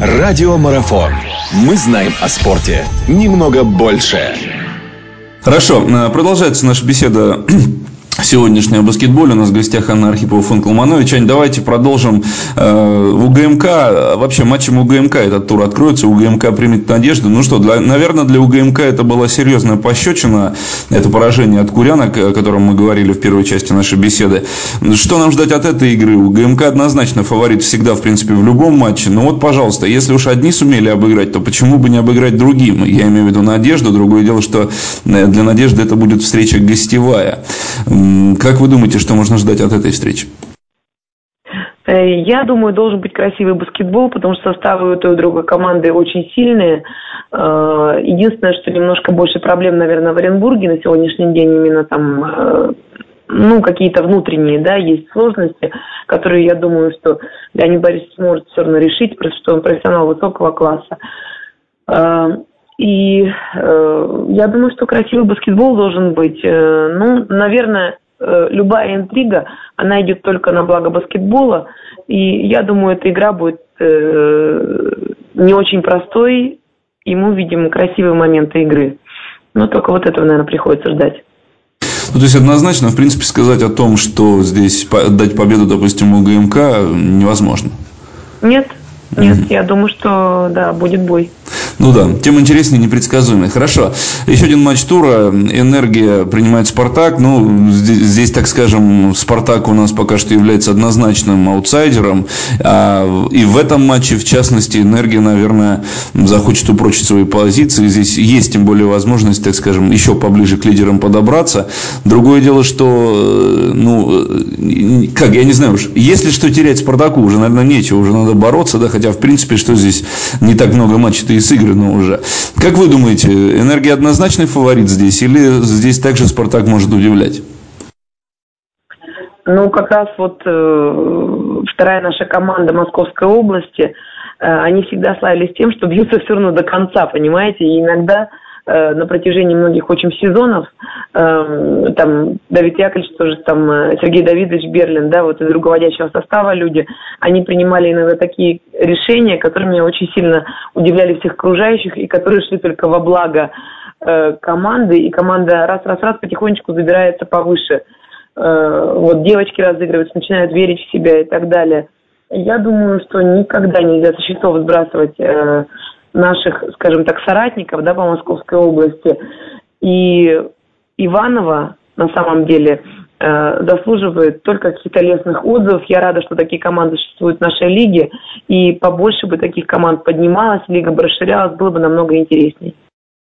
Радиомарафон. Мы знаем о спорте немного больше. Хорошо, э, продолжается наша беседа сегодняшнее баскетболе. У нас в гостях Анна Архипова, Фон Колманович. Ань, давайте продолжим. Э, УГМК, вообще матчем УГМК этот тур откроется, УГМК примет надежду. Ну что, для, наверное, для УГМК это была серьезная пощечина, это поражение от Курянок, о котором мы говорили в первой части нашей беседы. Что нам ждать от этой игры? УГМК однозначно фаворит всегда, в принципе, в любом матче. Но вот, пожалуйста, если уж одни сумели обыграть, то почему бы не обыграть другим? Я имею в виду надежду. Другое дело, что э, для надежды это будет встреча гостевая. Как вы думаете, что можно ждать от этой встречи? Э, я думаю, должен быть красивый баскетбол, потому что составы у той и другой команды очень сильные. Э, единственное, что немножко больше проблем, наверное, в Оренбурге на сегодняшний день именно там э, ну, какие-то внутренние, да, есть сложности, которые, я думаю, что Леонид Борисович сможет все равно решить, потому что он профессионал высокого класса. И я думаю, что красивый баскетбол должен быть. Ну, наверное, Э, любая интрига, она идет только на благо баскетбола. И я думаю, эта игра будет э, не очень простой, и мы увидим красивые моменты игры. Но только вот этого, наверное, приходится ждать. Ну, то есть однозначно, в принципе, сказать о том, что здесь дать победу, допустим, у ГМК невозможно. Нет, нет, mm-hmm. я думаю, что да, будет бой. Ну да, тем интереснее непредсказуемый. Хорошо. Еще один матч тура. Энергия принимает Спартак. Ну, здесь, здесь, так скажем, Спартак у нас пока что является однозначным аутсайдером. А, и в этом матче, в частности, Энергия, наверное, захочет упрочить свои позиции. Здесь есть, тем более, возможность, так скажем, еще поближе к лидерам подобраться. Другое дело, что, ну, как, я не знаю уж, если что терять Спартаку, уже, наверное, нечего, уже надо бороться, да, хотя, в принципе, что здесь не так много матчей-то и сыграно уже. Как вы думаете, Энергия однозначный фаворит здесь или здесь также Спартак может удивлять? Ну, как раз вот э, вторая наша команда Московской области, э, они всегда славились тем, что бьются все равно до конца, понимаете, и иногда Э, на протяжении многих очень сезонов. Эм, там Давид Яковлевич тоже, там э, Сергей Давидович Берлин, да, вот из руководящего состава люди, они принимали иногда такие решения, которые меня очень сильно удивляли всех окружающих и которые шли только во благо э, команды, и команда раз-раз-раз потихонечку забирается повыше. Вот девочки разыгрываются, начинают верить в себя и так далее. Я думаю, что никогда нельзя со счетов сбрасывать наших, скажем так, соратников да, по Московской области. И Иванова на самом деле э, заслуживает только каких-то лестных отзывов. Я рада, что такие команды существуют в нашей лиге. И побольше бы таких команд поднималась, лига бы расширялась, было бы намного интересней.